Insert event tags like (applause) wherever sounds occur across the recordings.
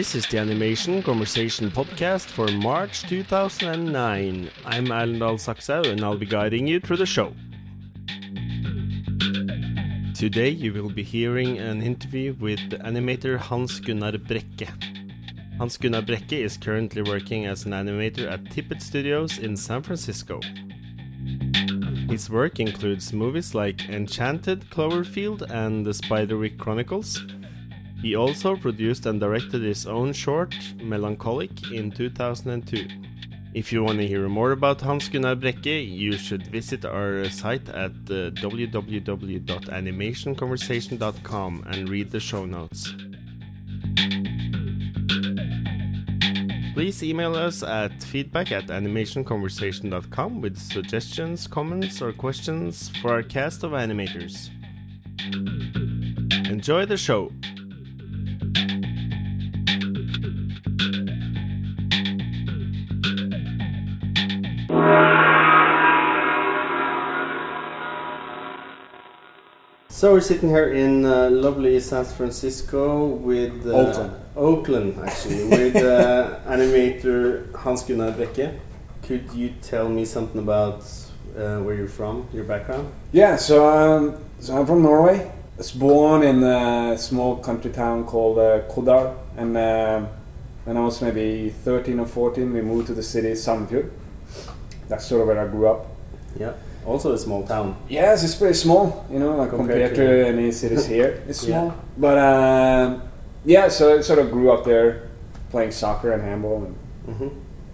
This is the Animation Conversation podcast for March 2009. I'm Erlendal Saksau and I'll be guiding you through the show. Today you will be hearing an interview with the animator Hans Gunnar Brekke. Hans Gunnar Brekke is currently working as an animator at Tippett Studios in San Francisco. His work includes movies like Enchanted, Cloverfield, and The Spiderwick Chronicles, he also produced and directed his own short, Melancholic, in 2002. If you want to hear more about Hans Gunnar Brekke, you should visit our site at uh, www.animationconversation.com and read the show notes. Please email us at feedback at animationconversation.com with suggestions, comments, or questions for our cast of animators. Enjoy the show! So we're sitting here in uh, lovely San Francisco with uh, Oakland. Oakland, actually, with uh, (laughs) animator Hans Gunnar. Could you tell me something about uh, where you're from, your background? Yeah, so um, so I'm from Norway. I was born in a small country town called uh, Kodal, and uh, when I was maybe 13 or 14, we moved to the city Sandefjord. That's sort of where I grew up. Yeah, also a small town. Yes, it's pretty small, you know, like Compared compared, to- to, any cities here. (laughs) It's Yeah. small, but um, yeah, so I sort of grew up there, playing soccer and handball and hmm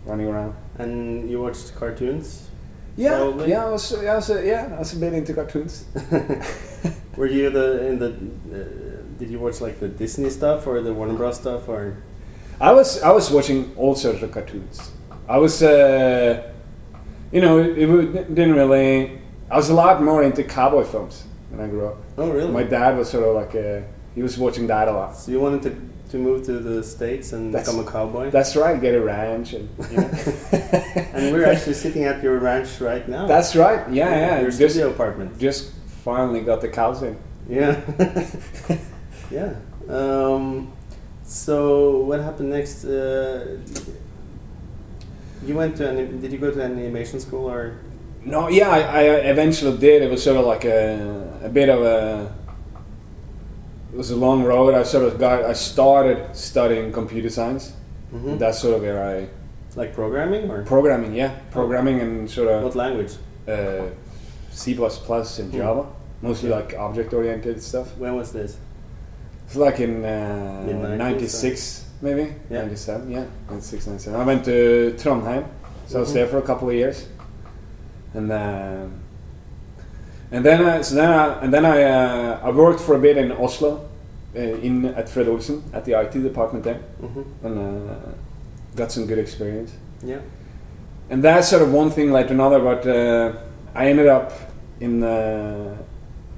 running around. And you watched cartoons? Yeah, Probably. yeah, I was, yeah, I was, uh, yeah, I was a bit into cartoons. (laughs) Were you the in the? Uh, did you watch like the Disney stuff or the Warner Bros stuff or? I was I was watching all sorts of cartoons. I was, uh, you know, it, it didn't really. I was a lot more into cowboy films when I grew up. Oh really? My dad was sort of like a, he was watching that a lot. So you wanted to to move to the states and That's- become a cowboy? That's right, get a ranch and. (laughs) You know. and we're actually sitting at your ranch right now. That's right. Yeah, yeah. Your just, studio apartment. just finally got the cows in. Yeah. (laughs) yeah. Um, so what happened next? Uh, you went to an, did you go to an animation school or? No, yeah, I, I eventually did. It was sort of like a, a bit of a. It was a long road. I sort of got. I started studying computer science. Mhm. That's sort of where I Like programming or programming. Yeah, programming and sort of what language? uh, C and Java, mostly like object-oriented stuff. When was this? It's like in uh, Mid-nineties, '96, maybe Yeah. '97. Yeah, '96, '97. I went to Trondheim, so I was Mhm. there for a couple of years, and um and then I, so then I, and then I uh, I worked for a bit in Oslo, uh, in at Fred Olsen at the IT department there, hmm and uh, got some good experience. Yeah. And that's sort of one thing led to another, but uh, I ended up in uh,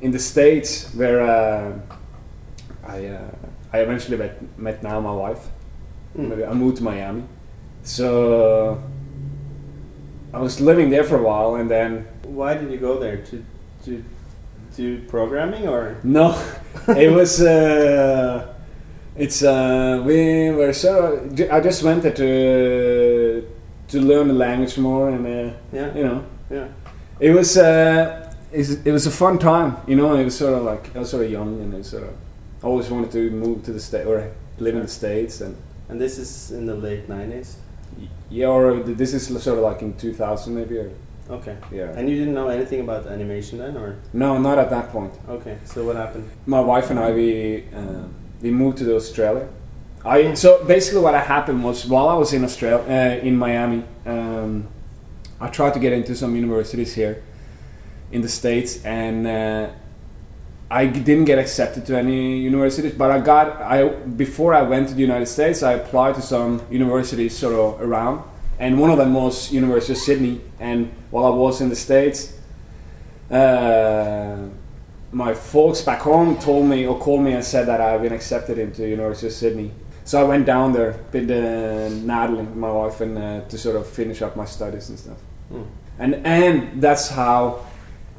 in the states where uh, I uh, I eventually met, met now my wife. Mm. I moved to Miami, so I was living there for a while, and then Why did you go there to to do programming or? no, (laughs) it was. Uh, it's uh, we were so I just went there to to learn the language more, and uh, Yeah. you know, Yeah. It was uh, it was a fun time, you know. It was sort of like I was sort of young and I sort of always wanted to move to the state or live in the states and And this is in the late nineties. yeah, or this is sort of like in 2000 maybe or Okay. Yeah. And you didn't know anything about animation then, or No, not at that point. okay? So what happened? My wife and I we uh, we moved to Australia. I so basically what happened was while I was in Australia uh, in Miami, um, I tried to get into some universities here in the states, and uh, I didn't get accepted to any universities. But I got I before I went to the United States, I applied to some universities sort of around, and one of them was University of Sydney. And while I was in the states. Uh, my folks back home told me or called me and said that I've been accepted into University of Sydney. So I went down there with uh, Natalie, my wife, and uh, to sort of finish up my studies and stuff. Hmm. And and that's how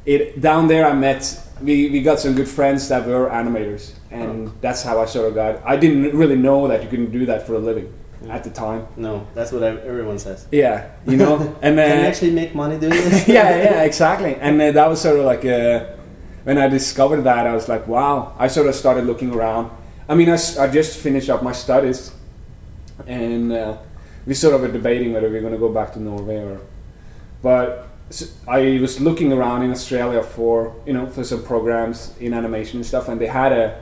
it down there I met. We, we got some good friends that were animators, and that's how I sort of got. I didn't really know that you couldn't do that for a living at the time. No, that's what ev- everyone says. Yeah, you know, (laughs) and then Can you actually make money doing this? (laughs) yeah, yeah, exactly. And that was sort of like uh, when I discovered that, I was like, wow. I sort of started looking around. I mean, I just finished up my studies, and uh, we sort of were debating whether we're going to go back to Norway or. But s- I was looking around in Australia for you know for some programs in animation and stuff, and they had a,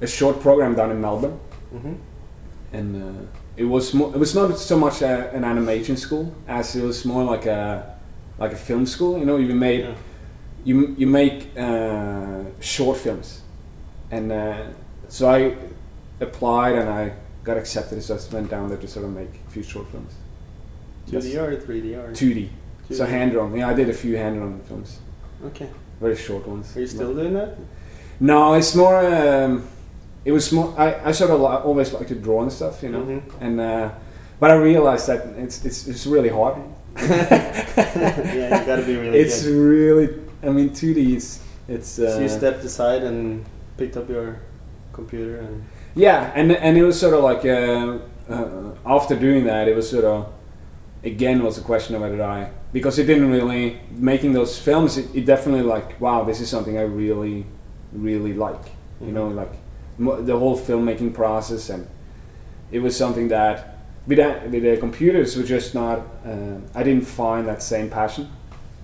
a short program down in Melbourne, hmm and uh, it was it was not so much a, an animation school as it was more like a like a film school. You know, you made Yeah. you you make uh, short films, and uh, so I applied and I got accepted. So I went down there to sort of make a few short films. 2D or 3D or 2D, so 2D. hand drawn. Yeah, I did a few hand drawn films, Okay. very short ones. Are you still doing that? No, it's more. Um, it was more. I, I sort of li- always like to draw and stuff, you know. Mhm. And uh, but I realized that it's it's, it's really hard. (laughs) yeah, you gotta be really it's good. really. I mean, 2D is it's. Uh, so you stepped aside and picked up your computer and Yeah, and and it was sort of like uh, uh, after doing that, it was sort of again was a question of whether I because it didn't really making those films. It, it definitely like wow, this is something I really really like. You know, like mo- the whole filmmaking process, and it was something that with that, with the computers were just not. Uh, I didn't find that same passion,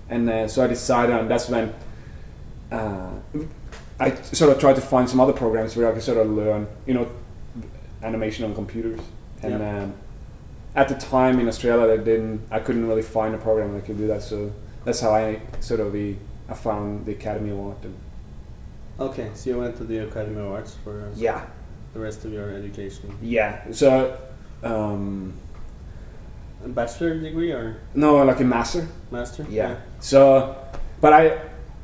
and uh, so I decided, and that's when. Uh, I sort of tried to find some other programs where I could sort of learn, you know, animation on computers. And Yeah. um, at the time in Australia, I didn't, I couldn't really find a program that could do that. So that's how I sort of the, I found the Academy of Art. And okay, so you went to the Academy of Arts for yeah, the rest of your education. yeah. So um, A bachelor degree or no, like a master. master? Yeah. So, but I,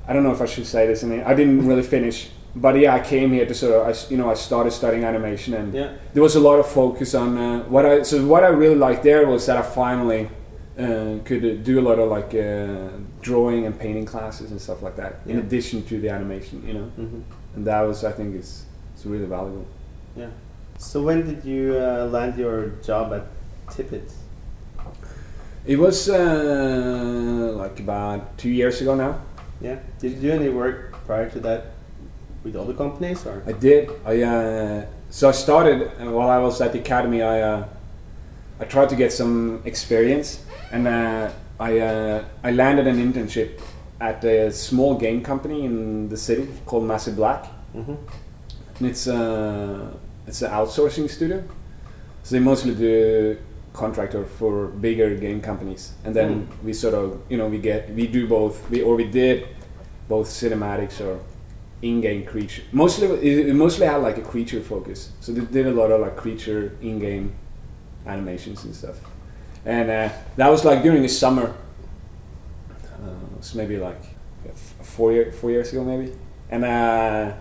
I don't know if I should say this. I mean, I didn't really finish. But yeah, I came here to sort of, I you know, I started studying animation and. Yeah. there was a lot of focus on uh, what I so what I really liked there was that I finally uh, could uh, do a lot of like uh, drawing and painting classes and stuff like that in addition to the animation you know hmm and that was I think is it's really valuable Yeah. So when did you uh, land your job at Tippett? it was uh, like about two years ago now Yeah. Did you do any work prior to that with other companies or? I did I uh, so I started uh, while I was at the academy I uh, I tried to get some experience and uh, I uh, I landed an internship at a small game company in the city called Massive Black. hmm And it's uh, it's an outsourcing studio, so they mostly do contractor for bigger game companies, and then Mm. we sort of you know we get we do both we or we did both cinematics or in-game creature. Mostly it mostly had like a creature focus, so they did a lot of like creature in-game animations and stuff, and uh, that was like during the summer. Uh, it's maybe like four year, four years ago maybe, and uh,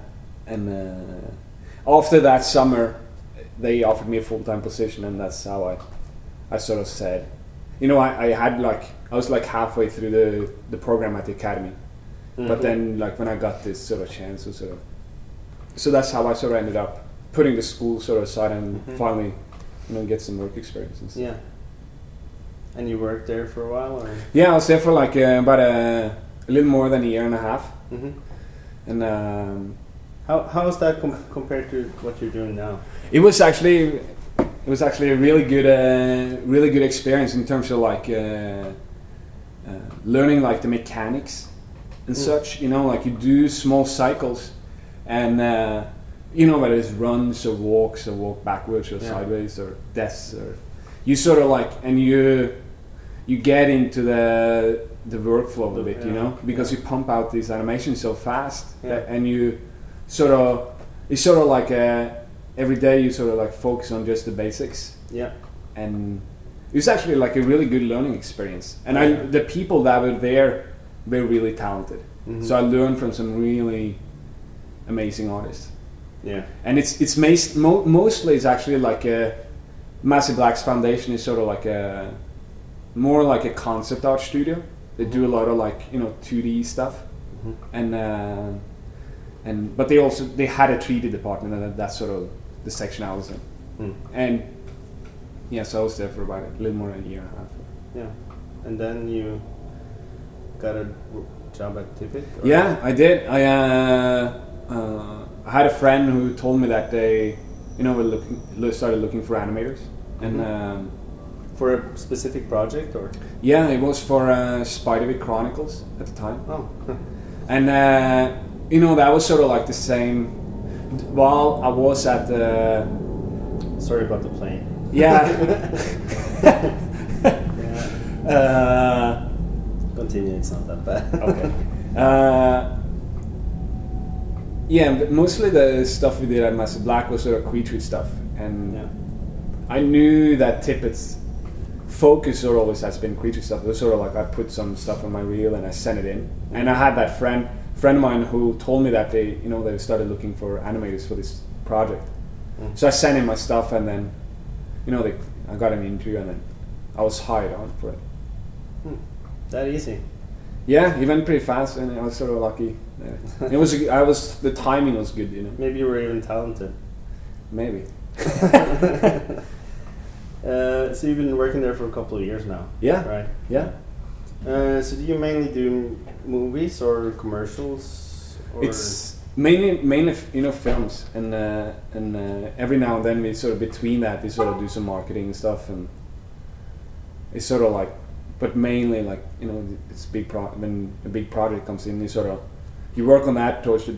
and uh, after that summer, they offered me a full time position, and that's how I, I sort of said, you know, I, I had like I was like halfway through the the program at the academy, but Mhm. then like when I got this sort of chance, it sort of, so that's how I sort of ended up putting the school sort of aside and Mhm. finally, you know, get some work experience. And stuff. Yeah. And you worked there for a while or? Yeah, I was there for like uh, about a, a little more than a year and a half, hmm and um, How, how is that com- compared to what you're doing now? it was actually it was actually a really good uh, really good experience in terms of like uh, uh, learning like the mechanics and Mm. such. You know, like you do small cycles, and uh, you know whether it's runs or walks or walk backwards or Yeah. sideways or deaths or you sort of like and you you get into the the workflow of it, you know, because you pump out these animations so fast, Yeah. that, and you sort of it's sort of like uh every day you sort of like focus on just the basics, Yeah. and it was actually like a really good learning experience. And I the people that were there were really talented, Mhm. so I learned from some really amazing artists Yeah. and it's it's mas- mo- mostly it's actually like a Massive Black's foundation is sort of like a more like a concept art studio. They do a lot of like you know 2D stuff, Mhm. and uh, and but they also they had a 3D department, and that's sort of the section I was in. Mm. And yeah, so I was there for about a little more than a year and a half. Yeah. And then you got a job at Tippett? or- Yeah, I did. I uh, uh, I had a friend who told me that they, you know, were looking started looking for animators, and Mhm. um, For a specific project or? yeah, it was for uh, Spiderwick Chronicles at the time, Oh. (laughs) and uh, you know that was sort of like the same. While I was at the Sorry about the plane. yeah. (laughs) (laughs) Yeah. uh, Continue, it's not that bad. okay. (laughs) Uh, yeah, but mostly the stuff we did at Massive Black was sort of creature stuff, and yeah. I knew that Tippett's focus sort of always has been creature stuff. It was sort of like I put some stuff on my reel and I sent it in, and I had that friend friend of mine who told me that they you know they started looking for animators for this project. Mm. So I sent in my stuff, and then you know they I got an interview, and then I was hired on for it. Hmm. That easy. Yeah, he went pretty fast, and I was sort of lucky. Yeah. It was (laughs) I was the timing was good, you know. Maybe you were even talented. Maybe. (laughs) Uh, so you've been working there for a couple of years now, Yeah. right? Yeah. Uh, so do you mainly do movies or commercials? Or It's mainly mainly you know films, and uh, and uh, every now and then we sort of between that we sort of do some marketing and stuff, and it's sort of like, but mainly like you know it's big pro when a big project comes in, you sort of you work on that towards the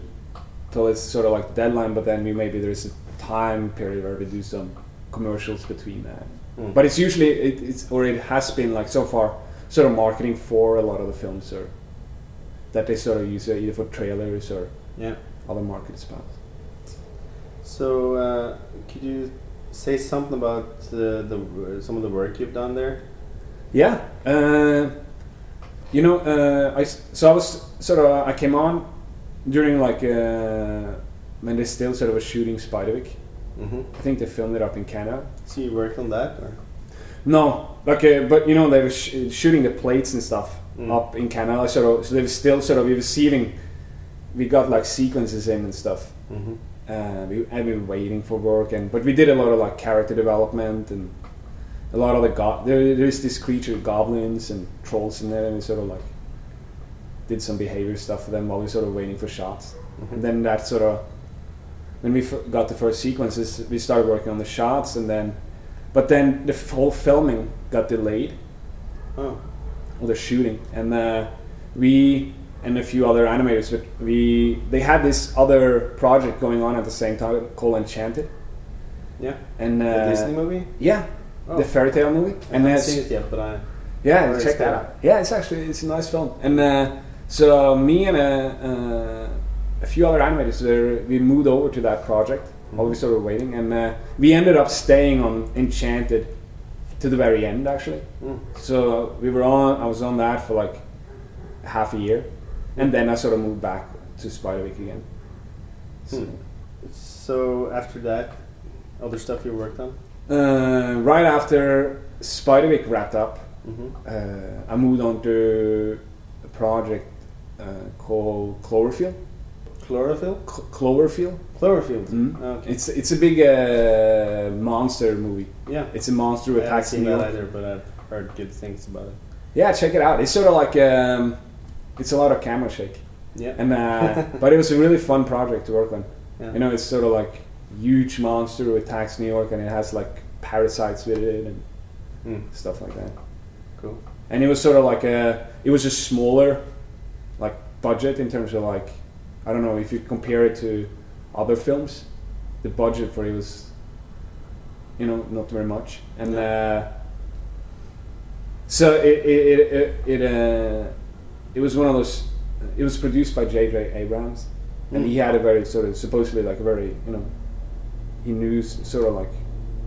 till it's sort of like the deadline, but then we maybe there's a time period where we do some commercials between that. Mm. But it's usually it, it's or it has been like so far sort of marketing for a lot of the films or that they sort of use it either for trailers or yeah. other market spots. So uh, could you say something about uh, the some of the work you've done there? Yeah, uh, you know, uh, I so I was sort of I came on during like uh, when they still sort of was shooting Spiderwick. Mm-hmm. I think they filmed it up in Canada. So you worked on that, or No, like uh, but you know they were sh- shooting the plates and stuff Mm. up in Canada. Sort of, so they were still sort of we were receiving. We got like sequences in and stuff. mm-hmm. uh, we and we were waiting for work and but we did a lot of like character development and a lot of the go- there, there's this creature goblins and trolls in there and we sort of like did some behavior stuff for them while we were sort of waiting for shots. And then that sort of when we f- got the first sequences we started working on the shots and then but then the f- whole filming got delayed. Oh, or the shooting. And uh, we and a few other animators but we they had this other project going on at the same time called enchanted. Yeah, and the uh, Disney movie. yeah Oh. the fairy tale movie I and haven't seen it yet, but I yeah check that out yeah it's actually it's a nice film and uh, so me and uh, uh, a few other animators were, we moved over to that project while we sort of waiting and uh, we ended up staying on enchanted to the very end actually Mm. so we were on. I was on that for like half a year, and then I sort of moved back to Spiderwick again. So, Hmm. So after that, other stuff you worked on. Uh, right after Spiderwick wrapped up, Mm-hmm. uh, I moved on to a project uh, called Chlorophyll. Chlorophyll. Cl- Cloverfield. Cloverfield. Mhm. Okay. It's it's a big uh, monster movie. Yeah. It's a monster I attacks seen New that York. either, but I've heard good things about it. Yeah, check it out. It's sort of like um, it's a lot of camera shake. Yeah. and uh, (laughs) but it was a really fun project to work on. Yeah. You know, it's sort of like huge monster who attacks New York, and it has like parasites with it and Mm. stuff like that. Cool. And it was sort of like a it was a smaller like budget in terms of like I don't know if you compare it to other films, the budget for it was you know not very much, and uh, so it it it, it, uh, it was one of those. It was produced by J.J. Abrams, and Mm. he had a very sort of supposedly like a very you know he knew sort of like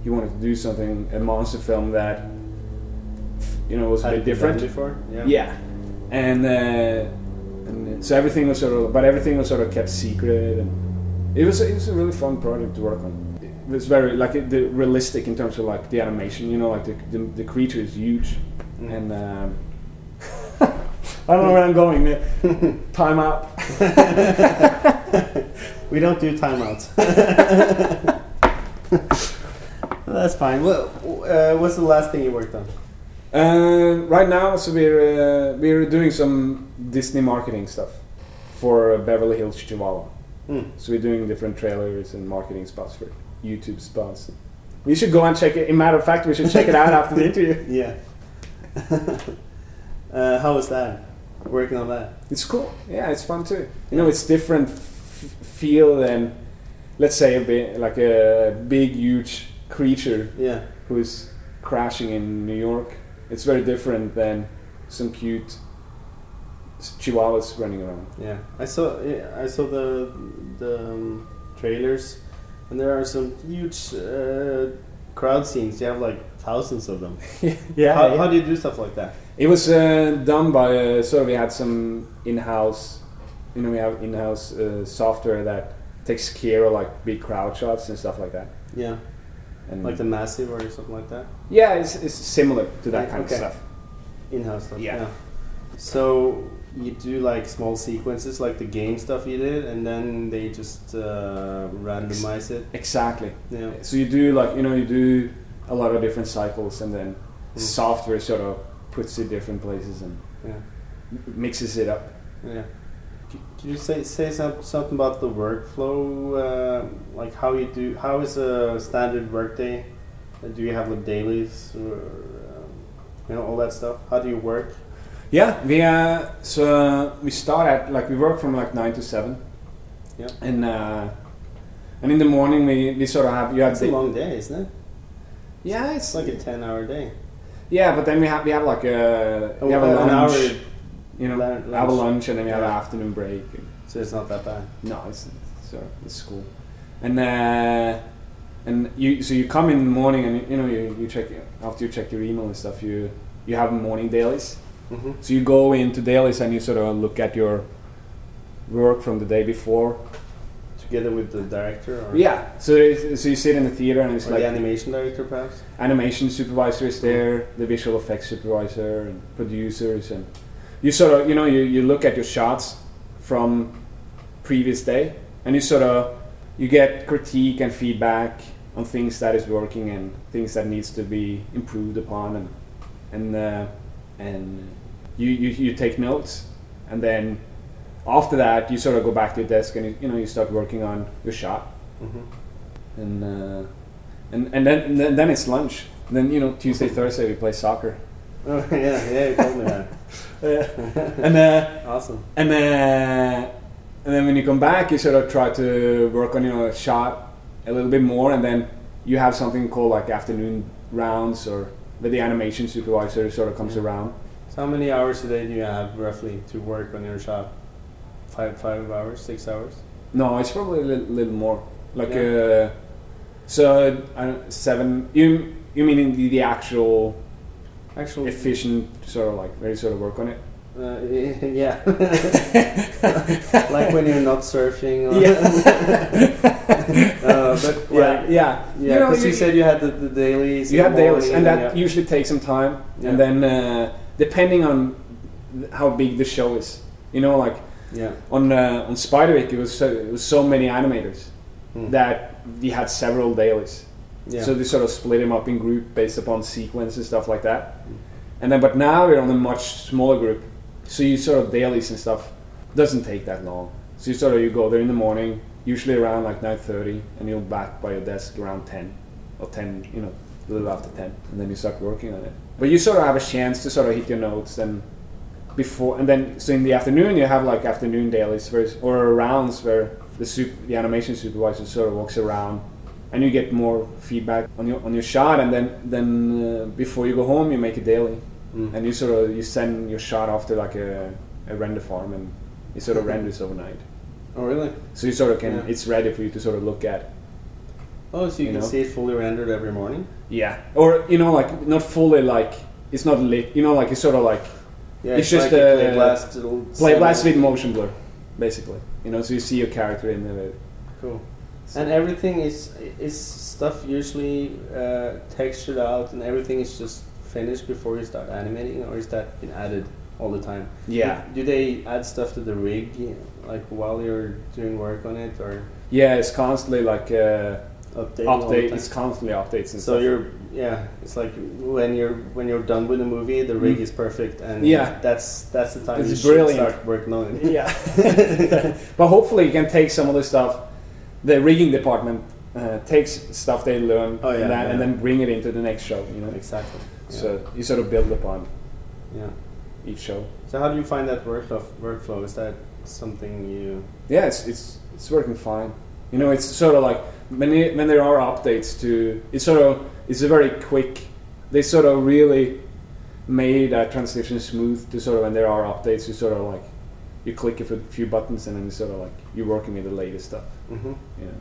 he wanted to do something a monster film that you know was a Had bit different. before. Yeah. Yeah, and uh, and so everything was sort of, but everything was sort of kept secret, and it was it was a really fun project to work on. It was very like it, the realistic in terms of like the animation. You know, like the the, the creature is huge, Mm. and um, (laughs) I don't know where I'm going. (laughs) Time out. (laughs) we don't do timeouts. (laughs) That's fine. Well, uh, what's the last thing you worked on? Uh, right now, so we're uh, we're doing some Disney marketing stuff for Beverly Hills Chihuahua. Hmm. So we're doing different trailers and marketing spots for YouTube spots. We should go and check it. In matter of fact, we should check it out after the (laughs) interview. Yeah. (laughs) uh, how was that? Working on that? It's cool. Yeah, it's fun too. You know, it's different f- feel than, let's say, a bit like a big, huge creature Yeah. who's crashing in New York. It's very different than some cute chihuahuas running around. Yeah. I saw. Yeah, I saw the the um, trailers, and there are some huge uh, crowd scenes. You have like thousands of them. (laughs) yeah, how, yeah. how do you do stuff like that? It was uh, done by uh, so we had some in-house, you know, we have in-house uh, software that takes care of like big crowd shots and stuff like that. Yeah. And Like the massive or something like that. yeah, it's, it's similar to that Yeah, kind okay. of stuff. In-house stuff. Yeah. So you do like small sequences, like the game stuff you did, and then they just uh, randomize it. Exactly. Yeah. So you do like you know you do a lot of different cycles, and then Mm. software sort of puts it different places and Yeah. mixes it up. Yeah. C- Could you say say some, something about the workflow? Uh, like how you do? How is a standard workday? Do you have like dailies or um, you know all that stuff? How do you work? Yeah, we uh, so uh, we start at like we work from like nine to seven. Yeah. And uh, and in the morning we, we sort of have you have It's a long day, isn't it? yeah it's It's like a ten-hour day. yeah, but then we have we have like a we have a Oh, an lunch, hour, you know, lun- we have a lunch. lunch and then we have an afternoon break. So it's not that bad. no, it's so it's cool. And uh, and you so you come in the morning and you know you, you check after you check your email and stuff you you have morning dailies. Mm-hmm. So you go into dailies and you sort of look at your work from the day before. Together with the director, or Yeah. So so you sit in the theater and it's or like the animation director, perhaps. animation supervisor is there, the visual effects supervisor and producers and you sort of you know you, you look at your shots from previous day and you sort of you get critique and feedback on things that is working and things that needs to be improved upon and and uh, and you, you you take notes and then after that you sort of go back to your desk and you, you know you start working on your shot Mm-hmm. and uh, and and then, and then then it's lunch. then you know Tuesday Thursday we play soccer. (laughs) Oh yeah, yeah, you told me that. (laughs) and uh, Awesome. and uh, and then when you come back, you sort of try to work on your shot a little bit more, and then you have something called like afternoon rounds or where the animation supervisor sort of comes Yeah. around. So how many hours a day do you have roughly to work on your shot? Five, five hours, six hours. No, it's probably a little, little more. Like Yeah. uh, so uh, seven. You you meaning the, the actual Actually, efficient sort of like you sort of work on it? Uh, (laughs) yeah. (laughs) like when you're not surfing. Or (laughs) uh, but Yeah, like, yeah. yeah, You know, because you, you- said you had the, the dailies. you have dailies, and that yeah. usually takes some time. Yeah. And then uh, depending on how big the show is, you know, like yeah. on uh, on Spiderwick, it was so, it was so many animators Hmm. that we had several dailies. Yeah. So they sort of split them up in group based upon sequence and stuff like that. And then, but now we're on a much smaller group, so you sort of dailies and stuff doesn't take that long. So you sort of you go there in the morning, usually around like nine thirty, and you're back by your desk around ten or ten, you know, a little after ten, and then you start working on it. But you sort of have a chance to sort of hit your notes and before, and then so in the afternoon you have like afternoon dailies where, or rounds where the sup, the animation supervisor sort of walks around, and you get more feedback on your on your shot, and then then uh, before you go home you make a daily, Mm. and you sort of you send your shot off to like a, a render farm, and it sort of renders overnight. Oh, really? So you sort of can Yeah. it's ready for you to sort of look at. Oh, so you, You can know? see it fully rendered every morning? Yeah, or you know like not fully like it's not lit. You know like it's sort of like Yeah, It's just like a a- play blast. Play blast with motion blur, basically. You know, so you see your character in the. Cool. And everything is is stuff usually uh, textured out, and everything is just finished before you start animating, or is that been added all the time? Yeah, Do, do they add stuff to the rig, like while you're doing work on it, or yeah, it's constantly like uh, updating? update. It's constantly updates and So stuff. you're yeah, it's like when you're when you're done with the movie, the rig is perfect, and Mm. Yeah. that's that's the time It's you brilliant. start working on it. yeah, (laughs) but hopefully you can take some of the stuff. The rigging department uh, takes stuff they learn Oh, yeah, and, that, and then bring it into the next show. You know, exactly. Yeah. so you sort of build upon yeah. each show. So how do you find that workflow? Workflow is that something you? Yeah, it's it's it's working fine. You know, it's sort of like when it, when there are updates to it's sort of it's a very quick. They sort of really made that transition smooth to sort of when there are updates. You sort of like you click a few- few buttons and then you sort of like you're working with the latest stuff. Mm-hmm. You know.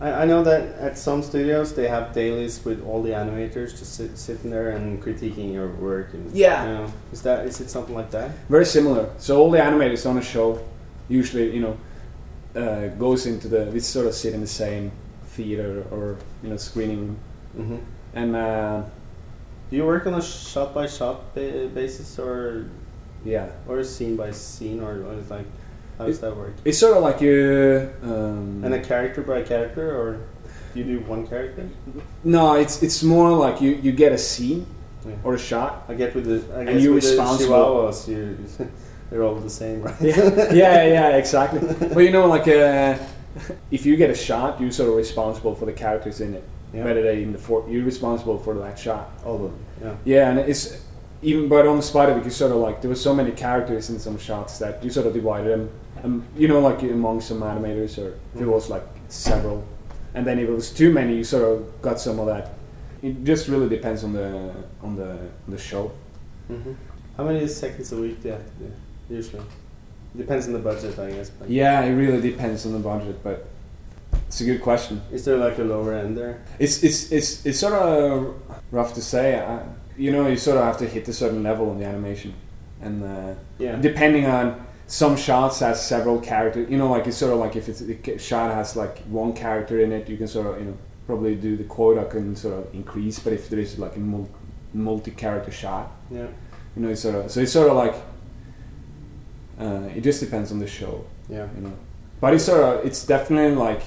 I, I know that at some studios they have dailies with all the animators just sit, sitting there and critiquing your work. And, Yeah. you know, is that is it something like that? Very similar. So all the animators on a show usually you know uh, goes into the we sort of sit in the same theater or you know screening room Mm-hmm. and uh, Do you work on a shot by shot ba- basis or yeah or scene by scene or, or it's like how does that work? it's sort of like you um, And a character by character or do you do one character? No, it's it's more like you, you get a scene Yeah. or a shot. I get with the I And you're with the responsible. chihuahuas you (laughs) they're all the same, right? Yeah, yeah, yeah, exactly. (laughs) but you know, like uh, if you get a shot, you're sort of responsible for the characters in it. Yeah. Whether they in the for you're responsible for that shot. All of them. Yeah. Yeah, and it's even but on the Spider you sort of like there were so many characters in some shots that you sort of divided them. Um, you know, like among some animators, or if it was like several, and then if it was too many, you sort of got some of that. It just really depends on the on the on the show. hmm How many seconds a week do you have to do usually? Depends on the budget, I guess. But Yeah, it really depends on the budget, but it's a good question. Is there like a lower end there? It's it's it's it's sort of rough to say. I, you know, you sort of have to hit a certain level in the animation, and uh, Yeah. depending on some shots has several characters. You know, like it's sort of like if it's the shot has like one character in it, you can sort of you know probably do the quota can sort of increase. But if there is like a multi-character shot, Yeah. you know, it's sort of so it's sort of like uh, it just depends on the show. Yeah. you know. But it's sort of, it's definitely like,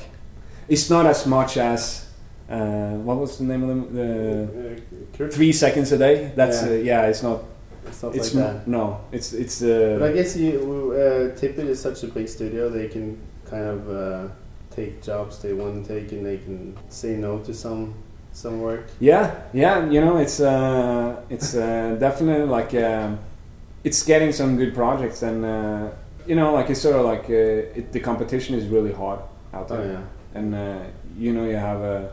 it's not as much as, uh, what was the name of them? The Uh, three seconds a day. That's Yeah. uh, yeah. It's not. It's not It's like that. no. It's it's But I uh, guess you, uh, is such a big studio. They can kind of uh, take jobs they want to take, and they can say no to some some work. yeah yeah. You know, it's uh, it's uh, definitely like um, it's getting some good projects, and uh, you know, like it's sort of like uh, it, the competition is really hard out there. Oh yeah. and uh, you know you have a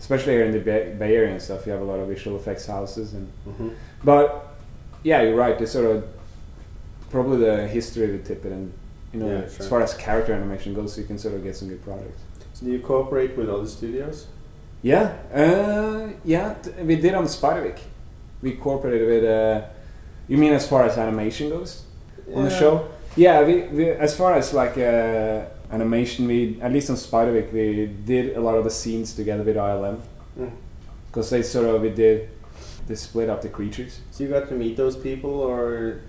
especially here in the Bay, Bay Area and stuff you have a lot of visual effects houses and hmm but yeah you're right it's sort of probably the history with Tippett and you know Yeah, as sure. far as character animation goes you can sort of get some good projects So do you cooperate with other studios? yeah uh, yeah t- we did on Spiderwick we cooperated with uh, you mean as far as animation goes? On the show? Yeah we, we as far as like uh, animation we at least on Spiderwick we did a lot of the scenes together with ILM Mm. because they sort of we did they split up the creatures So you got to meet those people, or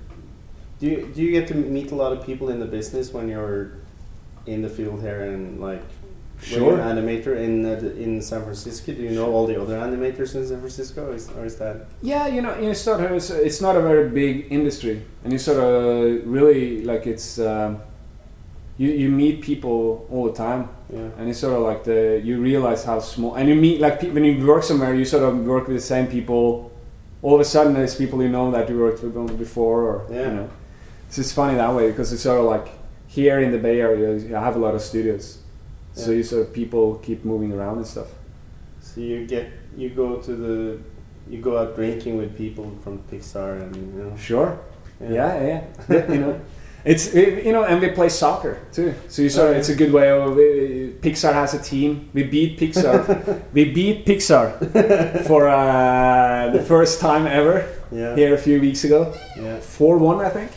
do you do you get to meet a lot of people in the business when you're in the field here and like sure an animator in uh, the- in San Francisco? Do you know all the other animators in San Francisco, or is, or is that yeah you know you start it's, it's not a very big industry and you sort of really like it's um, you, you meet people all the time yeah? and it's sort of like the you realize how small and you meet like pe- when you work somewhere you sort of work with the same people all of a sudden there's people you know that you worked with before or Yeah. you know So it's funny that way because it's sort of like here in the Bay Area, you have a lot of studios, so you sort of people keep moving around and stuff. So you get you go to the you go out drinking with people from Pixar and you know. Sure. Yeah, yeah. yeah. (laughs) you know, it's you know, and we play soccer too. So you sort of, Okay. it's a good way of uh, Pixar has a team. We beat Pixar. (laughs) we beat Pixar for uh, the first time ever Yeah. here a few weeks ago. Yeah. Four one, I think.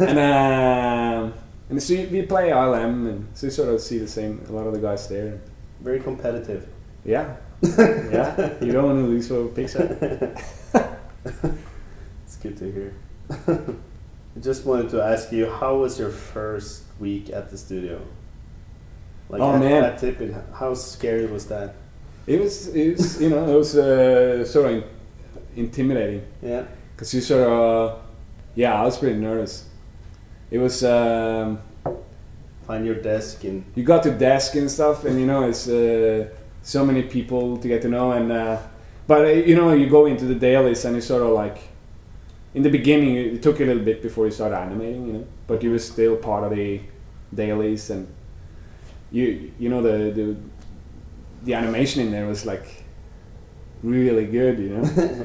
and um, and so we play ILM, and so you sort of see the same. A lot of the guys there. Very competitive. Yeah, (laughs) yeah. You don't want to lose for Pixar. (laughs) It's good to hear. I just wanted to ask you, how was your first week at the studio? Like Oh, at, man. at Tippett, how scary was that? It was, it was, you know, it was uh, sort of in- intimidating. Yeah. Because you sort of, yeah, I was pretty nervous. It was, um, Find your desk and you got to desk and stuff, and you know, it's uh, so many people to get to know, and uh, but uh, you know, you go into the dailies and you sort of like, in the beginning, it took a little bit before you started animating, you know, but you were still part of the dailies, and you you know the the the animation in there was like really good, you know,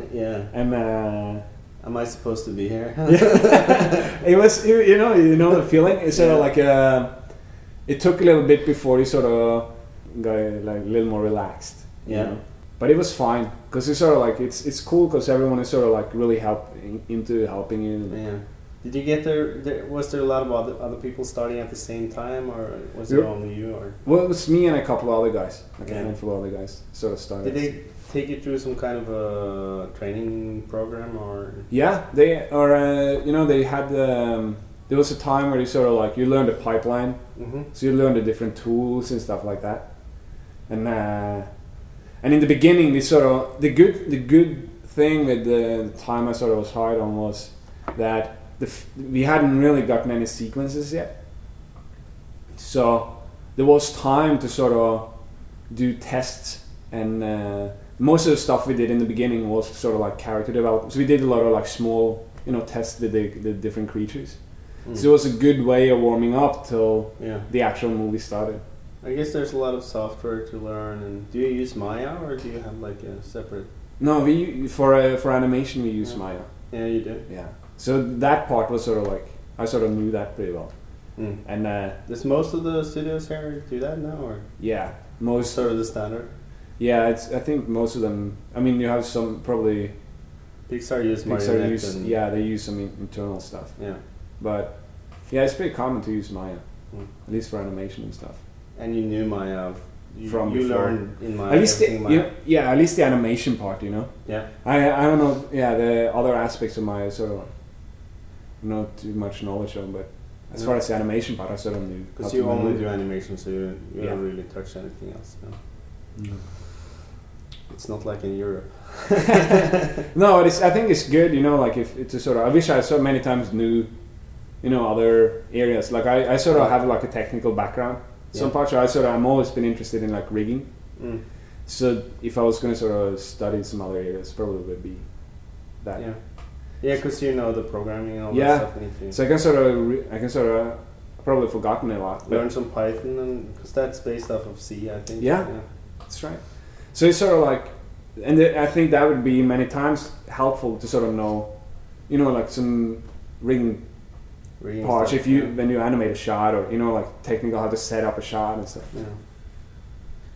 (laughs) yeah. and. Uh, Am I supposed to be here? (laughs) (laughs) it was you you know you know the feeling it's sort of like uh, it took a little bit before you sort of got like a little more relaxed you Yeah. know? But it was fine because it's sort of like it's it's cool because everyone is sort of like really helping into helping you yeah. Did you get there, there? Was there a lot of other, other people starting at the same time, or was it only you? Or well it was me and a couple of other guys like a handful of other guys sort of started did they take you through some kind of a training program, or yeah they or uh, you know they had um, there was a time where you sort of like you learned the pipeline mm-hmm. So you learned the different tools and stuff like that. And uh, and in the beginning, the sort of the good the good thing with the time I sort of was hired on was that the f- we hadn't really gotten any sequences yet. So there was time to sort of do tests and uh, most of the stuff we did in the beginning was sort of like character development. So we did a lot of like small, you know, tests with the, the different creatures. Mm. So it was a good way of warming up till yeah. the actual movie started. I guess there's a lot of software to learn. And do you use Maya, or do you have like a separate? No, we for uh, for animation we use Yeah. Maya. Yeah, you do. Yeah. So that part was sort of like I sort of knew that pretty well. Mm. And uh, Does most of the studios here do that now, or yeah, most sort of the standard? yeah, it's I think most of them. I mean, you have some probably Pixar use Pixar use and yeah they use some internal stuff, yeah. but yeah, it's pretty common to use Maya, Mm. at least for animation and stuff. And you knew Maya. You, From you before. learned in Maya. at least the, everything you Maya. yeah, at least the animation part, you know. yeah. I I don't know. Yeah, the other aspects of Maya sort of not too much knowledge on, but as Yeah. far as the animation part, I sort of knew. Because you only do animation, so you, you Yeah. don't really touch anything else. No. Mm. It's not like in Europe. (laughs) No, it's. I think it's good. You know, like if it's a sort of. I wish I so many times knew, you know, other areas. Like I, I sort of have like a technical background. Some Yeah. parts I sort of. I'm always been interested in like rigging. Mm. So if I was going to sort of study some other areas, probably would be that. Yeah. Yeah, because you know the programming and all Yeah. that stuff. You So I can sort of. Re- I can sort of. Probably forgotten a lot. Learn some Python, and because that's based off of C, I think. Yeah. That's right. So it's sort of like, and the, I think that would be many times helpful to sort of know, you know, like some Rigging parts stuff, if you yeah. when you animate a shot or you know like technical how to set up a shot and stuff Yeah.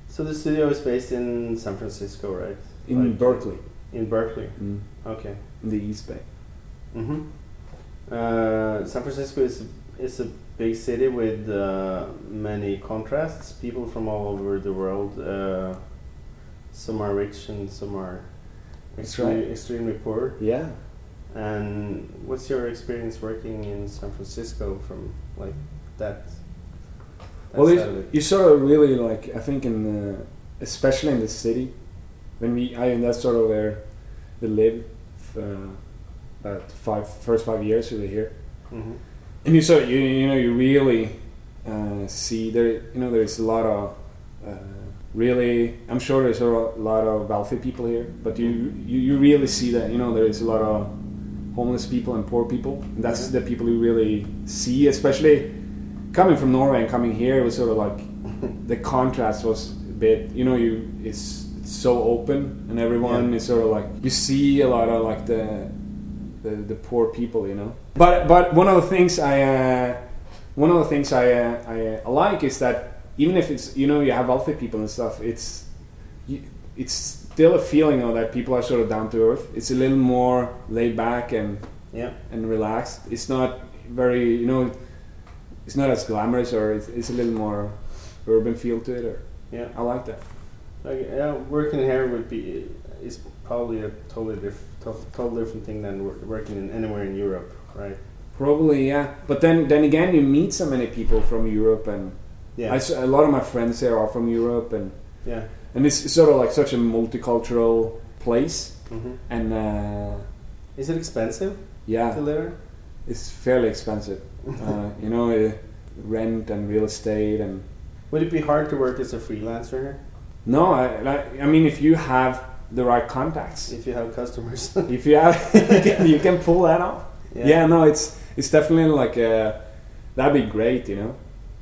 So the studio is based in San Francisco, right? in Like- Berkeley In Berkeley. mm. Okay. in the East Bay. Mm-hmm. Uh, San Francisco is is a big city with uh, many contrasts. People from all over the world. Uh, some are rich and some are extremely, right. extremely poor. Yeah. And what's your experience working in San Francisco from like that? that Well, you, you sort of really like I think in the, especially in the city when we I and that's sort of where we lived uh, about five first five years we were here. Mhm. and you sort you you know you really uh, see there you know there's a lot of uh, really I'm sure there's a lot of wealthy people here but you, you you really see that you know there is a lot of homeless people and poor people. And that's the people you really see, especially coming from Norway and coming here. It was sort of like (laughs) the contrast was a bit. You know, you it's, it's so open and everyone Yeah. is sort of like you see a lot of like the the, the poor people. You know, but but one of the things I uh, one of the things I, uh, I uh, like is that even if it's you know you have wealthy people and stuff, it's you, it's still a feeling of that people are sort of down to earth. It's a little more laid back and Yeah. and relaxed. It's not very you know it's not as glamorous or it's, it's a little more urban feel to it. Or Yeah. I like that. Like, yeah, working here would be is probably a totally different, totally different thing than working in anywhere in Europe, right? Probably yeah, but then then again you meet so many people from Europe and Yeah. I a lot of my friends here are from Europe and yeah. And it's sort of like such a multicultural place hmm and uh, Is it expensive yeah to live? it's fairly expensive. (laughs) uh, you know, uh, rent and real estate and Would it be hard to work as a freelancer here no, I, like, I mean if you have the right contacts, if you have customers? (laughs) if you have, (laughs) you, can, you can pull that off. Yeah. no, it's it's definitely like uh that'd be great. You know,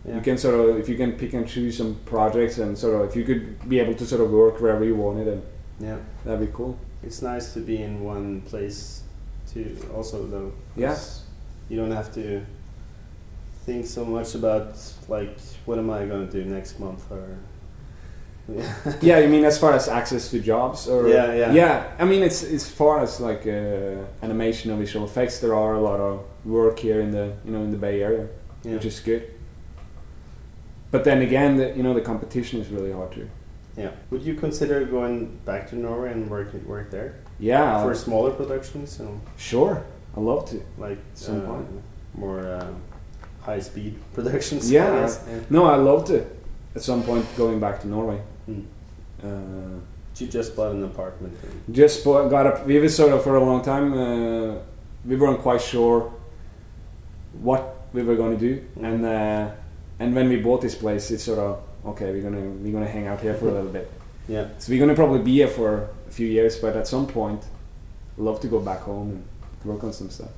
Yeah. you can sort of if you can pick and choose some projects and sort of if you could be able to sort of work wherever you wanted, and yeah. that'd be cool. It's nice to be in one place too. Also, though, 'cause Yeah. you don't have to think so much about like what am I going to do next month or yeah. (laughs) yeah, you mean as far as access to jobs or Yeah, yeah. yeah. I mean, it's as far as like uh, animation or visual effects, there are a lot of work here in the you know in the Bay Area, yeah. which is good. But then again, the, you know, the competition is really hard too. yeah. Would you consider going back to Norway and work work there Yeah, for smaller productions? So sure, I love to. like Some uh, point. more uh, high speed (laughs) productions. Yeah. guess. yeah. No, I love to. At some point, going back to Norway. Hmm. Uh, You just bought an apartment. just bought, got up. We were sort of for a long time. Uh, we weren't quite sure what we were going to do, Mm. and uh, and when we bought this place, it's sort of okay. We're gonna we're gonna hang out here for a little bit. (laughs) Yeah. So we're gonna probably be here for a few years, but at some point, love to go back home and work on some stuff.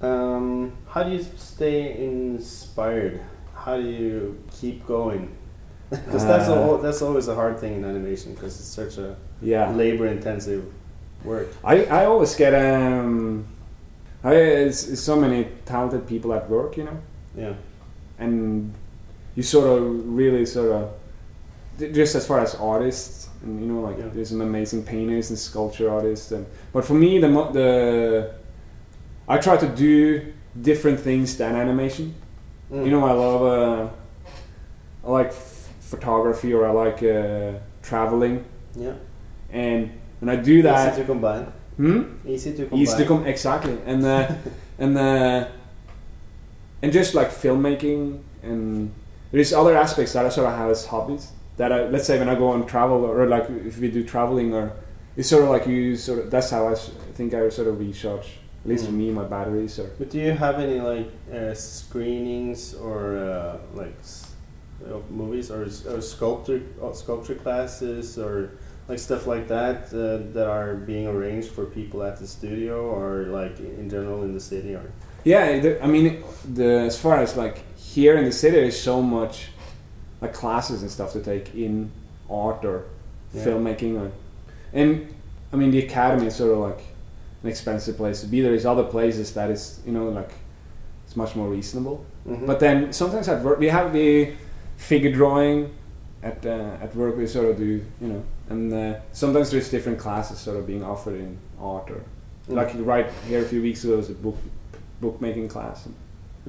Um, how do you stay inspired? How do you keep going? (laughs) Because that's Uh, that's always a hard thing in animation because it's such a Yeah. labor intensive work. I, I always get um I it's, it's so many talented people at work, you know, Yeah. and you sort of really sort of just as far as artists, and you know, like Yeah. there's some amazing painters and sculpture artists, and but for me the mo- the I try to do different things than animation. Mm. You know, I love uh, I like f- photography or I like uh, traveling, Yeah. and when I do that, Easy to combine. hmm? Easy to combine. Easy to come exactly, and uh, (laughs) and uh, and just like filmmaking, and there's other aspects that I sort of have as hobbies. That I, let's say when I go on travel, or like if we do traveling, or it's sort of like you sort of that's how I think I sort of recharge. At least for Mm. me, my batteries are. But do you have any like uh, screenings or uh, like s- of movies or, or sculpture or sculpture classes or like stuff like that uh, that are being arranged for people at the studio or like in general in the city or Yeah, the, I mean, the as far as like here in the city, there's so much like classes and stuff to take in art or Yeah. filmmaking, or and I mean the academy is sort of like an expensive place to be. There's other places that is you know like it's much more reasonable. Mhm. But then sometimes at work we have the figure drawing at uh, at work we sort of do you know, and uh, sometimes there's different classes sort of being offered in art or Mm. like right here a few weeks ago was a book bookmaking class. But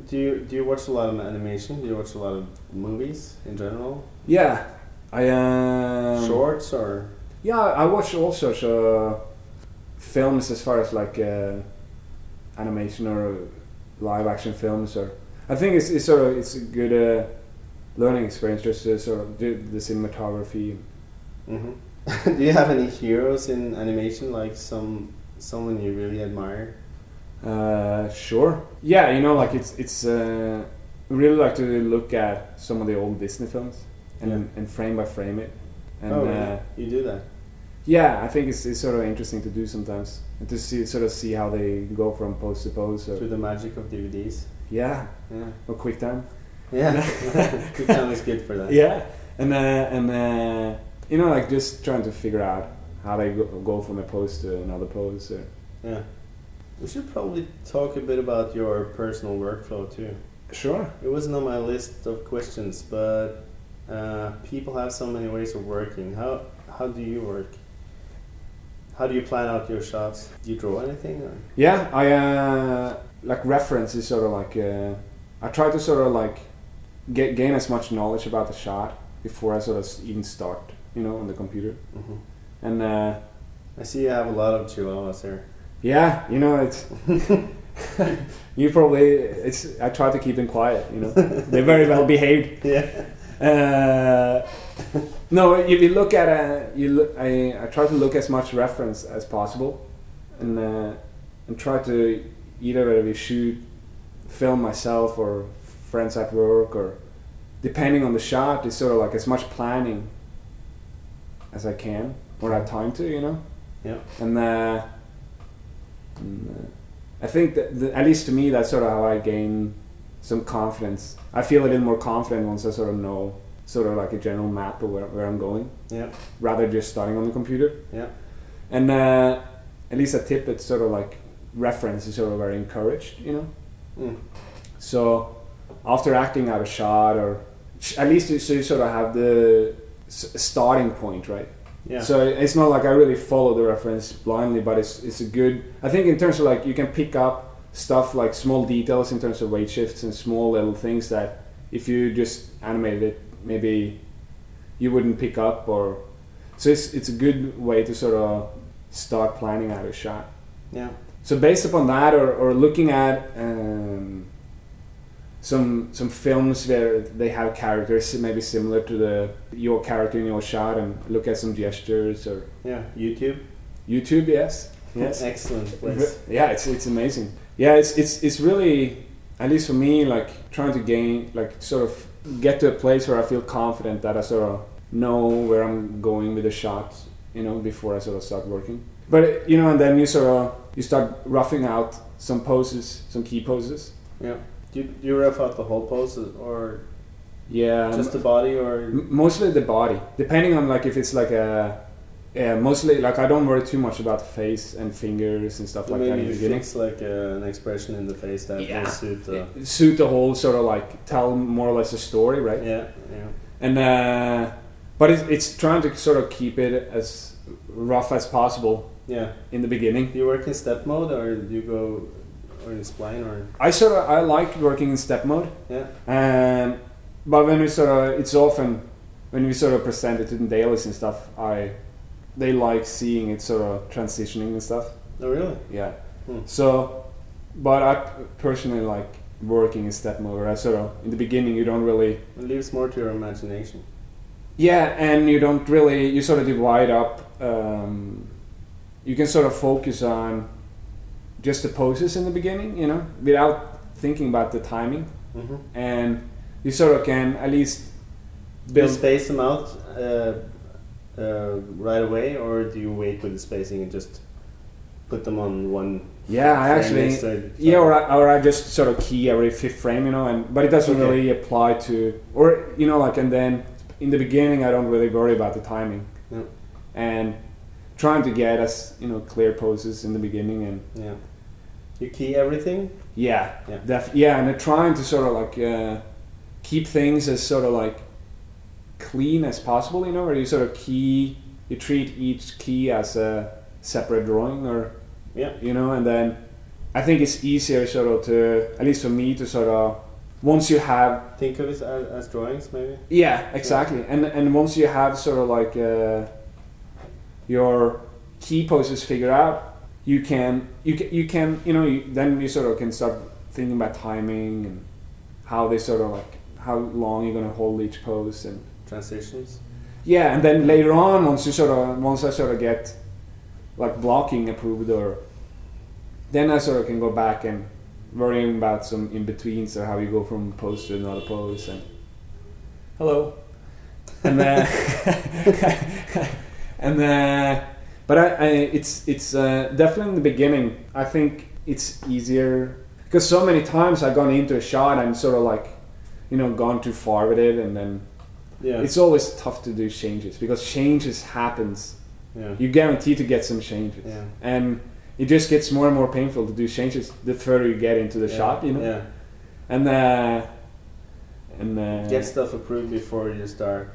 do you do you watch a lot of animation? Do you watch a lot of movies in general? Yeah, I um, Shorts or Yeah, I watch all sorts of films as far as like uh, animation or live action films. Or I think it's, it's sort of it's a good uh, learning experience just to sort of do the cinematography. hmm (laughs) do you have any heroes in animation like some someone you really admire? Uh, sure. Yeah, you know, like it's it's. Uh, really like to look at some of the old Disney films and Yeah. and frame by frame it. And oh, uh, you do that? yeah, I think it's, it's sort of interesting to do sometimes and to see sort of see how they go from pose to pose. Or, Through the magic of DVDs. yeah, Yeah. or QuickTime. Yeah. (laughs) (laughs) QuickTime is good for that. Yeah, and uh, and uh, you know, like just trying to figure out how they go, go from a pose to another pose. Or, Yeah. We should probably talk a bit about your personal workflow too. sure. It wasn't on my list of questions, but uh, people have so many ways of working. How how do you work? How do you plan out your shots? Do you draw anything? Or? Yeah, I uh, like reference is sort of like uh, I try to sort of like get gain as much knowledge about the shot before I sort of even start, you know, on the computer. Mhm. And uh, I see you have a lot of chihuahuas here. Yeah, you know, it's (laughs) you probably it's I try to keep them quiet. You know, they're very well (laughs) behaved. Yeah. Uh, no, if you look at uh, you look, I, I try to look as much reference as possible, and uh, and try to either whether we shoot, film myself or friends at work or depending on the shot, it's sort of like as much planning as I can or have time to, you know. Yeah. And, uh, and uh, I think that the, at least to me that's sort of how I gain some confidence. I feel a little more confident once I sort of know sort of like a general map of where, where I'm going, Yeah. rather just starting on the computer. Yeah. And uh, at least a tip, it's sort of like reference is sort of very encouraged, you know. Mm. So after acting out a shot, or at least you, so you sort of have the starting point, right? Yeah. So it's not like I really follow the reference blindly, but it's it's a good. I think in terms of like you can pick up stuff like small details in terms of weight shifts and small little things that if you just animated it, maybe you wouldn't pick up. Or so it's it's a good way to sort of start planning out a shot. yeah. So based upon that, or, or looking at um, some some films where they have characters maybe similar to the your character in your shot, and look at some gestures or Yeah. YouTube. YouTube, yes, yes, (laughs) Excellent place. yeah, it's it's amazing. Yeah, it's it's it's really at least for me like trying to gain like sort of get to a place where I feel confident that I sort of know where I'm going with the shot, you know, before I sort of start working. But you know, and then you sort of you start roughing out some poses, some key poses. Yeah. Do you, do you rough out the whole pose or Yeah, just the body or? Mostly the body depending on like if it's like a yeah mostly like i don't worry too much about the face and fingers and stuff like that maybe fix like uh, an expression in the face that Yeah. will suit the suit the whole sort of like tell more or less a story right? Yeah yeah. And uh but it's, it's trying to sort of keep it as rough as possible yeah. in the beginning. Do you work in step mode or do you go or in spline or i sort of i like working in step mode yeah Um, but when we sort of, it's often when we sort of present it to the dailies and stuff. I, they like seeing it sort of transitioning and stuff. oh really Yeah. Hmm. So, but I personally like working in step mode. Where I sort of in the beginning you don't really. it leaves more to your imagination Yeah, and you don't really. You sort of divide up. Um, you can sort of focus on just the poses in the beginning, you know, without thinking about the timing, mm-hmm. and you sort of can at least do you space them out uh, uh, right away or do you wait with the spacing and just put them on one Yeah, I actually. Yeah, or I, or I just sort of key every fifth frame, you know, and but it doesn't Okay. really apply to, or you know, like, and then in the beginning, I don't really worry about the timing, Yeah. and trying to get us you know clear poses in the beginning, and yeah you key everything? Yeah, Yeah. def- yeah, and then trying to sort of like uh, keep things as sort of like clean as possible, you know, where you sort of key, you treat each key as a separate drawing, or yeah. you know and then i think it's easier sort of to at least for me to sort of once you have think of it as, as drawings maybe? Yeah exactly. And and once you have sort of like uh, your key poses figured out you can you can you can you know you, then you sort of can start thinking about timing and how they sort of like how long you're going to hold each pose and transitions? Yeah and then later on once you sort of once i sort of get like blocking approved or then i sort of can go back and worrying about some in-betweens or how you go from pose to another pose and hello. And then (laughs) (laughs) and then but I, I it's it's uh, definitely in the beginning. I think it's easier because so many times I've gone into a shot and sort of like, you know, gone too far with it, and then Yeah. it's always tough to do changes because changes happens. yeah. You guarantee to get some changes, Yeah. and it just gets more and more painful to do changes the further you get into the yeah. shot, you know. Yeah. And uh, and uh, Get stuff approved before you start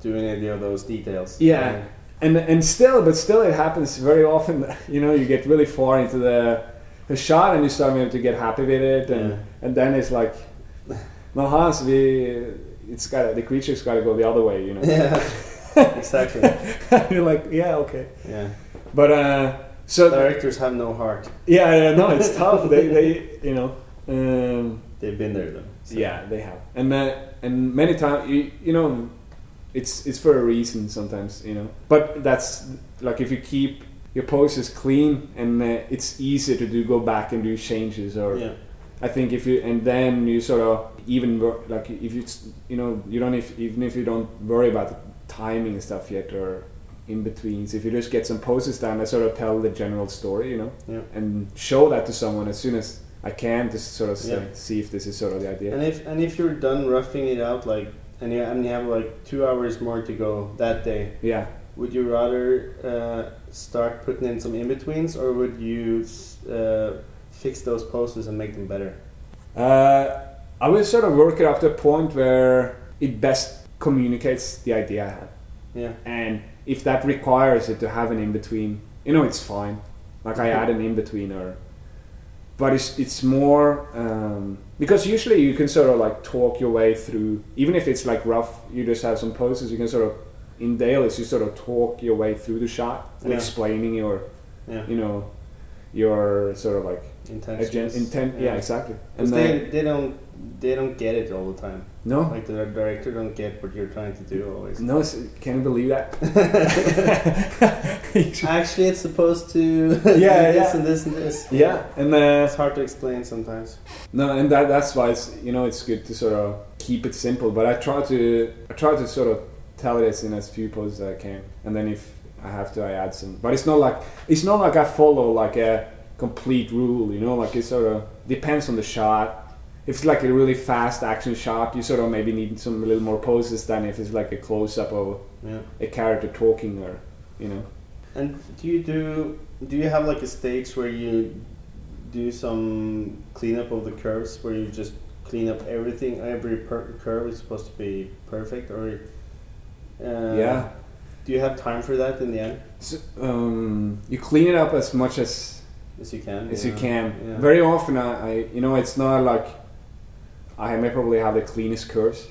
doing any of those details. Yeah. And and still, but still, it happens very often. (laughs) You know, you get really far into the the shot, and you start maybe to get happy with it, and Yeah. and then it's like, no, Hans, we it's got the creature's got to go the other way, you know. Yeah. (laughs) exactly. You're like, yeah, okay, Yeah. but uh, so Directors have no heart. yeah, yeah, no, it's (laughs) tough. they they you know. Um, They've been there though. so- Yeah, they have, and uh, and many times you you know, it's it's for a reason sometimes you know. But that's like if you keep your poses clean and uh, it's easier to do go back and do changes or Yeah. I think if you and then you sort of even wor- like if you you know you don't if even if you don't worry about the timing and stuff yet or in betweens if you just get some poses down I sort of tell the general story you know Yeah. and show that to someone as soon as I can to sort of say, Yeah. see if this is sort of the idea. And if and if you're done roughing it out, like, and you and you have like two hours more to go that day, Yeah. would you rather uh, start putting in some in betweens, or would you uh, fix those poses and make them better? Uh, I will sort of work it up to a point where it best communicates the idea I have. Yeah. And if that requires it to have an in between, you know, it's fine. Like I add an in between or. But it's, it's more. Um, because usually you can sort of like talk your way through, even if it's like rough, you just have some poses, you can sort of. In dailies you sort of talk your way through the shot and Yeah. explaining your, Yeah. you know, your sort of like intent. Yeah, exactly. And they, they don't they don't get it all the time. No, Like the director don't get what you're trying to do always. No, can you believe that? (laughs) (laughs) Actually, it's supposed to (laughs) Yeah, do this yeah. and this and this. yeah, and uh, It's hard to explain sometimes. no, and that that's why it's you know it's good to sort of keep it simple. But I try to I try to sort of tell it as in as few poses as I can, and then if I have to, I add some. But it's not like it's not like I follow like a complete rule. You know, like it sort of depends on the shot. If it's like a really fast action shot, you sort of maybe need some a little more poses than if it's like a close up of Yeah. a character talking or you know. And do you do do you have like a stage where you do some cleanup of the curves where you just clean up everything every per- curve is supposed to be perfect or uh, Yeah. do you have time for that in the end So, um, you clean it up as much as as you can as yeah. you can. yeah. Very often, I, I you know it's not like I may probably have the cleanest curves.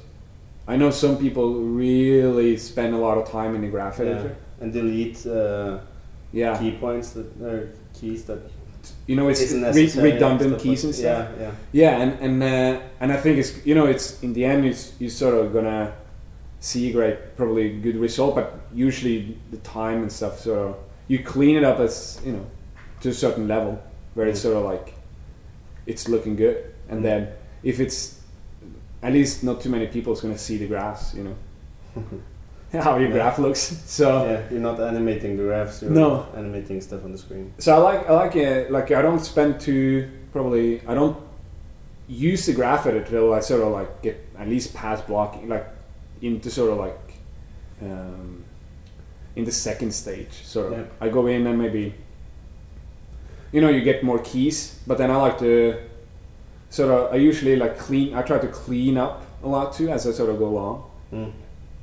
I know some people really spend a lot of time in the graph yeah. editor. and delete uh, Yeah, key points that or keys that you know it's re- redundant keys and stuff. yeah yeah Yeah, and and uh, and I think it's you know it's in the end it's you're sort of gonna see a great probably good result, but usually the time and stuff sort of you clean it up as you know to a certain level where it's Mm. sort of like it's looking good, and Mm. then if it's at least not too many people is gonna see the graphs, you know (laughs) how your Yeah. graph looks. So yeah you're not animating the graphs you're No. animating stuff on the screen So I like I like it. like I don't spend too probably I don't use the graph editor till I sort of like get at least past blocking like into sort of like um, in the second stage. Sort of Yeah. I go in and maybe you know you get more keys, but then I like to sort of I usually like clean. I try to clean up a lot too as I sort of go along. Mm.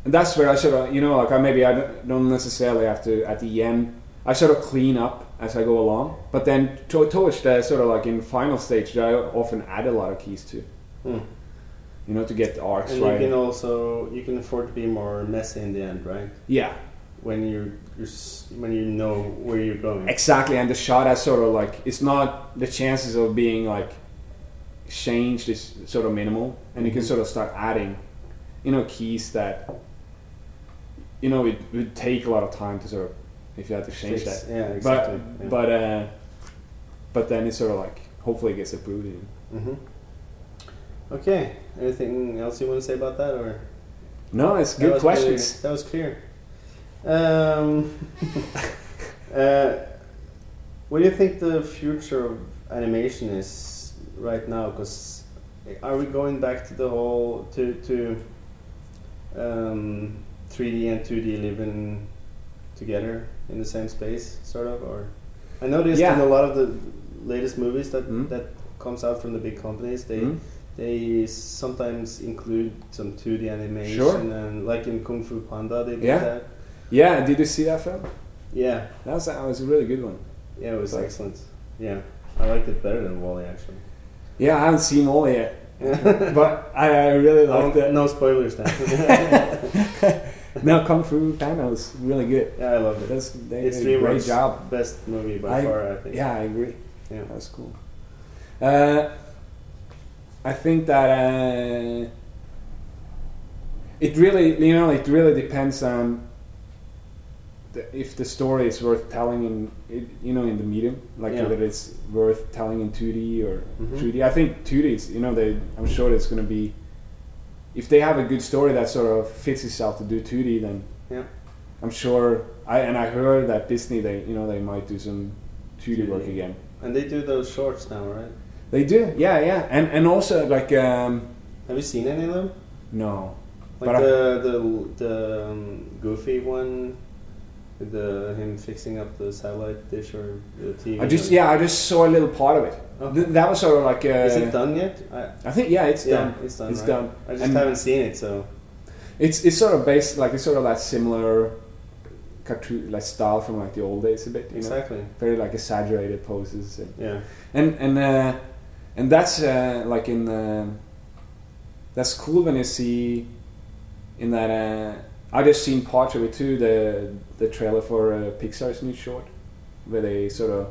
And that's where I sort of, you know, like I maybe I don't- necessarily have to at the end. I sort of clean up as I go along, but then to, towards the sort of like in final stage, I often add a lot of keys to, Mm. you know, to get the arcs and right. you can also you can afford to be more messy in the end right yeah, when you when you know where you're going. exactly. And the shot has sort of like it's not the chances of being like changed is sort of minimal, and you can Mhm. sort of start adding, you know, keys that, you know, it would take a lot of time to sort of if you had to change Fix- that. Yeah, exactly. But but uh, but then it's sort of like hopefully it gets approved. You know. hmm Okay. Anything else you want to say about that, or No, it's good was questions. That was clear. Um, (laughs) Uh, what do you think the future of animation is right now? Because are we going back to the whole to to um, 3D and 2D living together in the same space, sort of? Or I noticed Yeah. in a lot of the latest movies that Mm. that comes out from the big companies, they Mhm. they sometimes include some 2D animation Sure. and like in Kung Fu Panda they did Yeah. that. Yeah, did you see that film? Yeah, That was, that was a really good one. yeah, it was excellent. Yeah, I liked it better than WALL-E actually. Yeah, I haven't seen all yet, (laughs) but I, I really liked it. no spoilers then. (laughs) no, Kung Fu Panda was really good. yeah, I loved it. That's they It's did a great job. best movie by I- far, I think. Yeah, I agree. Yeah. That was cool. Uh, I think that uh, it really, you know, it really depends on the, if the story is worth telling in, you know, in the medium, like Yeah. whether it's worth telling in 2D or Mhm. 3D. I think 2D is, you know, they, I'm sure it's going to be, if they have a good story that sort of fits itself to do 2D, then Yeah. I'm sure. I and I heard that Disney, they, you know, they might do some 2D, 2D. work again. And they do those shorts now, right? They do, yeah, yeah, and and also like um, Have you seen any of them? no, Like But I- the the the um, Goofy one, the him fixing up the satellite dish or the TV. I just yeah, I just saw a little part of it. Okay. Th- that was sort of like uh, Is it done yet? I, I think yeah, it's yeah, done. it's done. It's right? done. I just And- haven't seen it, so It's it's sort of based like it's sort of that similar cartoon like style from like the old days a bit. You know, exactly. very like exaggerated poses and Yeah. and and uh, and that's uh, like in um that's cool when you see in that uh, I just seen parts of it too the the trailer for uh, Pixar's new short where they sort of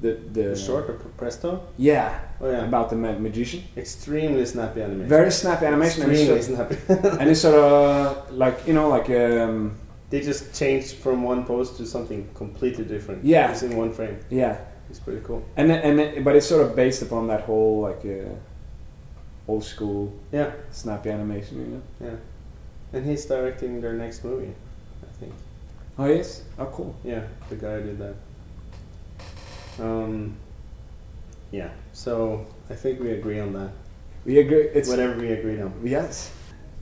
the the, The short of Presto? yeah Oh yeah. about the ma- magician Extremely snappy animation. very snappy animation and it's, Extremely sort, snappy. (laughs) and it's sort of like you know like um, they just changed from one pose to something completely different. Yeah. Just in one frame. yeah It's pretty cool. and then- and but it's sort of based upon that whole like uh, old school Yeah. snappy animation you know Yeah. And he's directing their next movie, I think. oh yes oh cool Yeah, the guy did that. Um, yeah, so I think we agree on that. we agree it's Whatever we agreed on. yes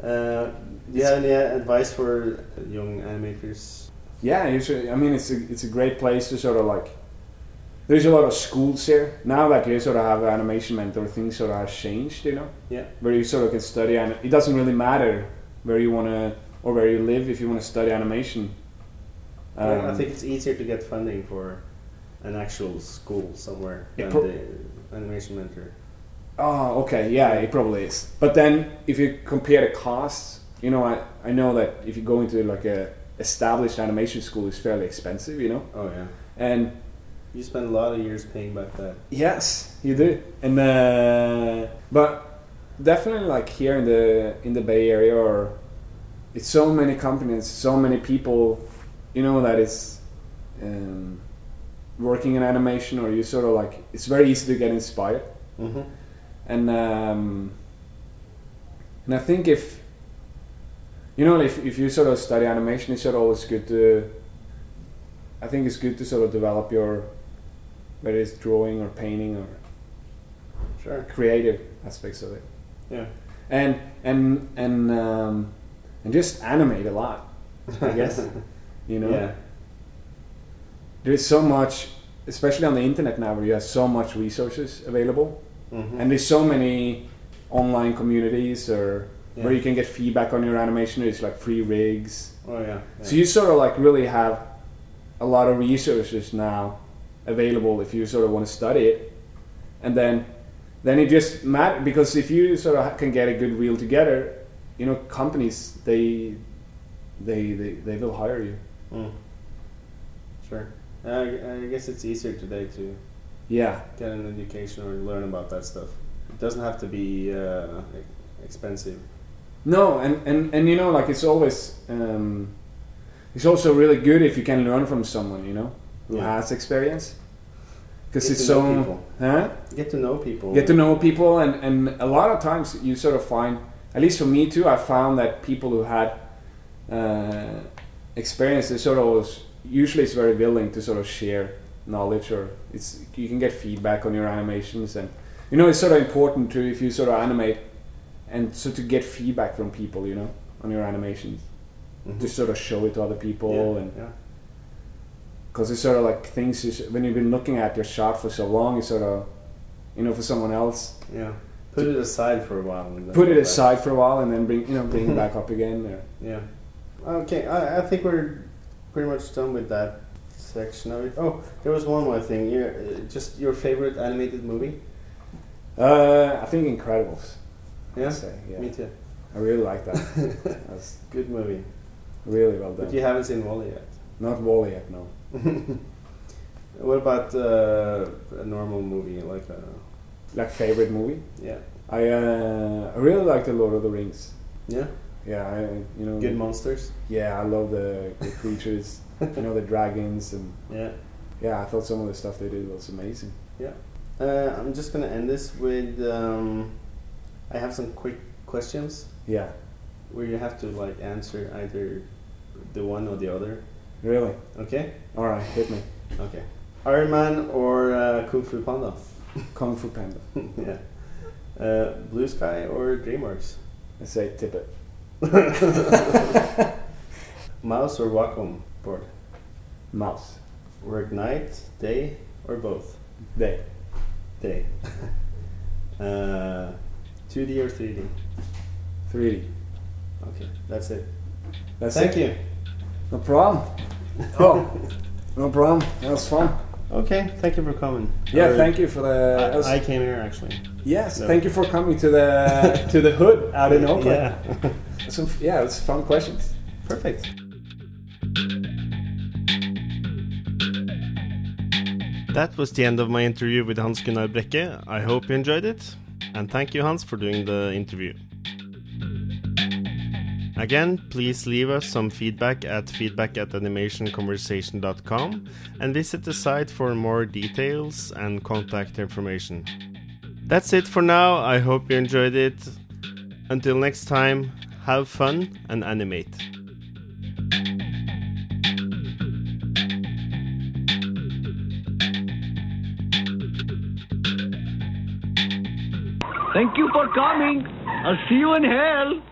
Uh, do you have any advice for young animators? Yeah, you should, I mean, it's a, it's a great place to sort of like. There's a lot of schools here now that you sort of have an animation mentor. Things sort of have changed, you know, Yeah. where you sort of can study, and it doesn't really matter where you want to or where you live if you want to study animation. Yeah, I Um, think it's easier to get funding for an actual school somewhere than the animation mentor. Oh, okay, yeah, it probably is. But then if you compare the costs, you know, I, I know that if you go into like a established animation school, it's fairly expensive, you know, Oh yeah, and you spend a lot of years paying back that. Yes, you do. And uh, but definitely like here in the in the Bay Area or it's so many companies, so many people, you know that is um, working in animation or you sort of like it's very easy to get inspired. Mm-hmm. And um, and I think if you know if if you sort of study animation, it's sort of always good to. I think it's good to sort of develop your, whether it's drawing or painting or Sure. creative aspects of it, Yeah. and and and um, and just animate a lot. I guess (laughs) you know Yeah. there's so much, especially on the internet now, where you have so much resources available. Mm-hmm. and there's so many online communities or Yeah. where you can get feedback on your animation there's like free rigs oh yeah. yeah. so you sort of like really have a lot of resources now available if you sort of want to study it and then then it just matter because if you sort of can get a good reel together you know companies they they they, they will hire you Mm. Sure. I, I guess it's easier today to yeah get an education or learn about that stuff. It doesn't have to be uh, expensive. No, and, and, and you know, like it's always, um, it's also really good if you can learn from someone, you know, who Yeah. has experience. Because it's so, people. huh? Get to know people. Get to know people, and, and a lot of times you sort of find, at least for me too, I found that people who had uh, experience, they sort of usually is very willing to sort of share knowledge or it's you can get feedback on your animations and you know it's sort of important to if you sort of animate and so to get feedback from people you know on your animations Mhm. to sort of show it to other people yeah, and yeah. Because it's sort of like things you, s- when you've been looking at your shot for so long it's sort of you know for someone else yeah. Put it aside for a while. and then put it back. aside for a while and then bring you know bring it back up again or, Yeah. Okay, I, I think we're pretty much done with that section of it. Oh, there was one more thing. Your, just your favorite animated movie? uh, I think Incredibles Yeah, say, yeah. me too. I really like that (laughs) that's Good movie. really well done But you haven't seen WALL-E yet. not WALL-E yet no (laughs) what about uh, a normal movie like a like favorite movie? Yeah. I uh, I really like the Lord of the Rings. Yeah? Yeah I you know. Good monsters? Yeah I love the, the creatures (laughs) you know the dragons and yeah. Yeah I thought some of the stuff they did was amazing. Uh, I'm just gonna end this with um, I have some quick questions. Yeah. Where you have to like answer either the one or the other really? Okay. All right. Hit me. Okay. Iron Man or uh, Kung Fu Panda? (laughs) Kung Fu Panda. (laughs) Yeah. Uh, Blue Sky or DreamWorks? I say Tippett (laughs) mouse or Wacom board? Mouse. Work night day or both? Day. Day. uh, 2D or 3D? 3D Okay, that's it. that's Thank it. you. No problem oh no problem that was fun Okay, thank you for coming. yeah Or- thank you for the that was- I, I came here actually. yes no. thank you for coming to the to the hood out in (laughs) Oakland Yeah, (laughs) Some, yeah it's fun questions perfect. That was the end of my interview with Hans Gunnar Brekke. I hope you enjoyed it, and thank you, Hans, for doing the interview. Again, please leave us some feedback at feedback at animationconversation.com and visit the site for more details and contact information. That's it for now. I hope you enjoyed it. Until next time, have fun and animate. Thank you for coming. I'll see you in hell.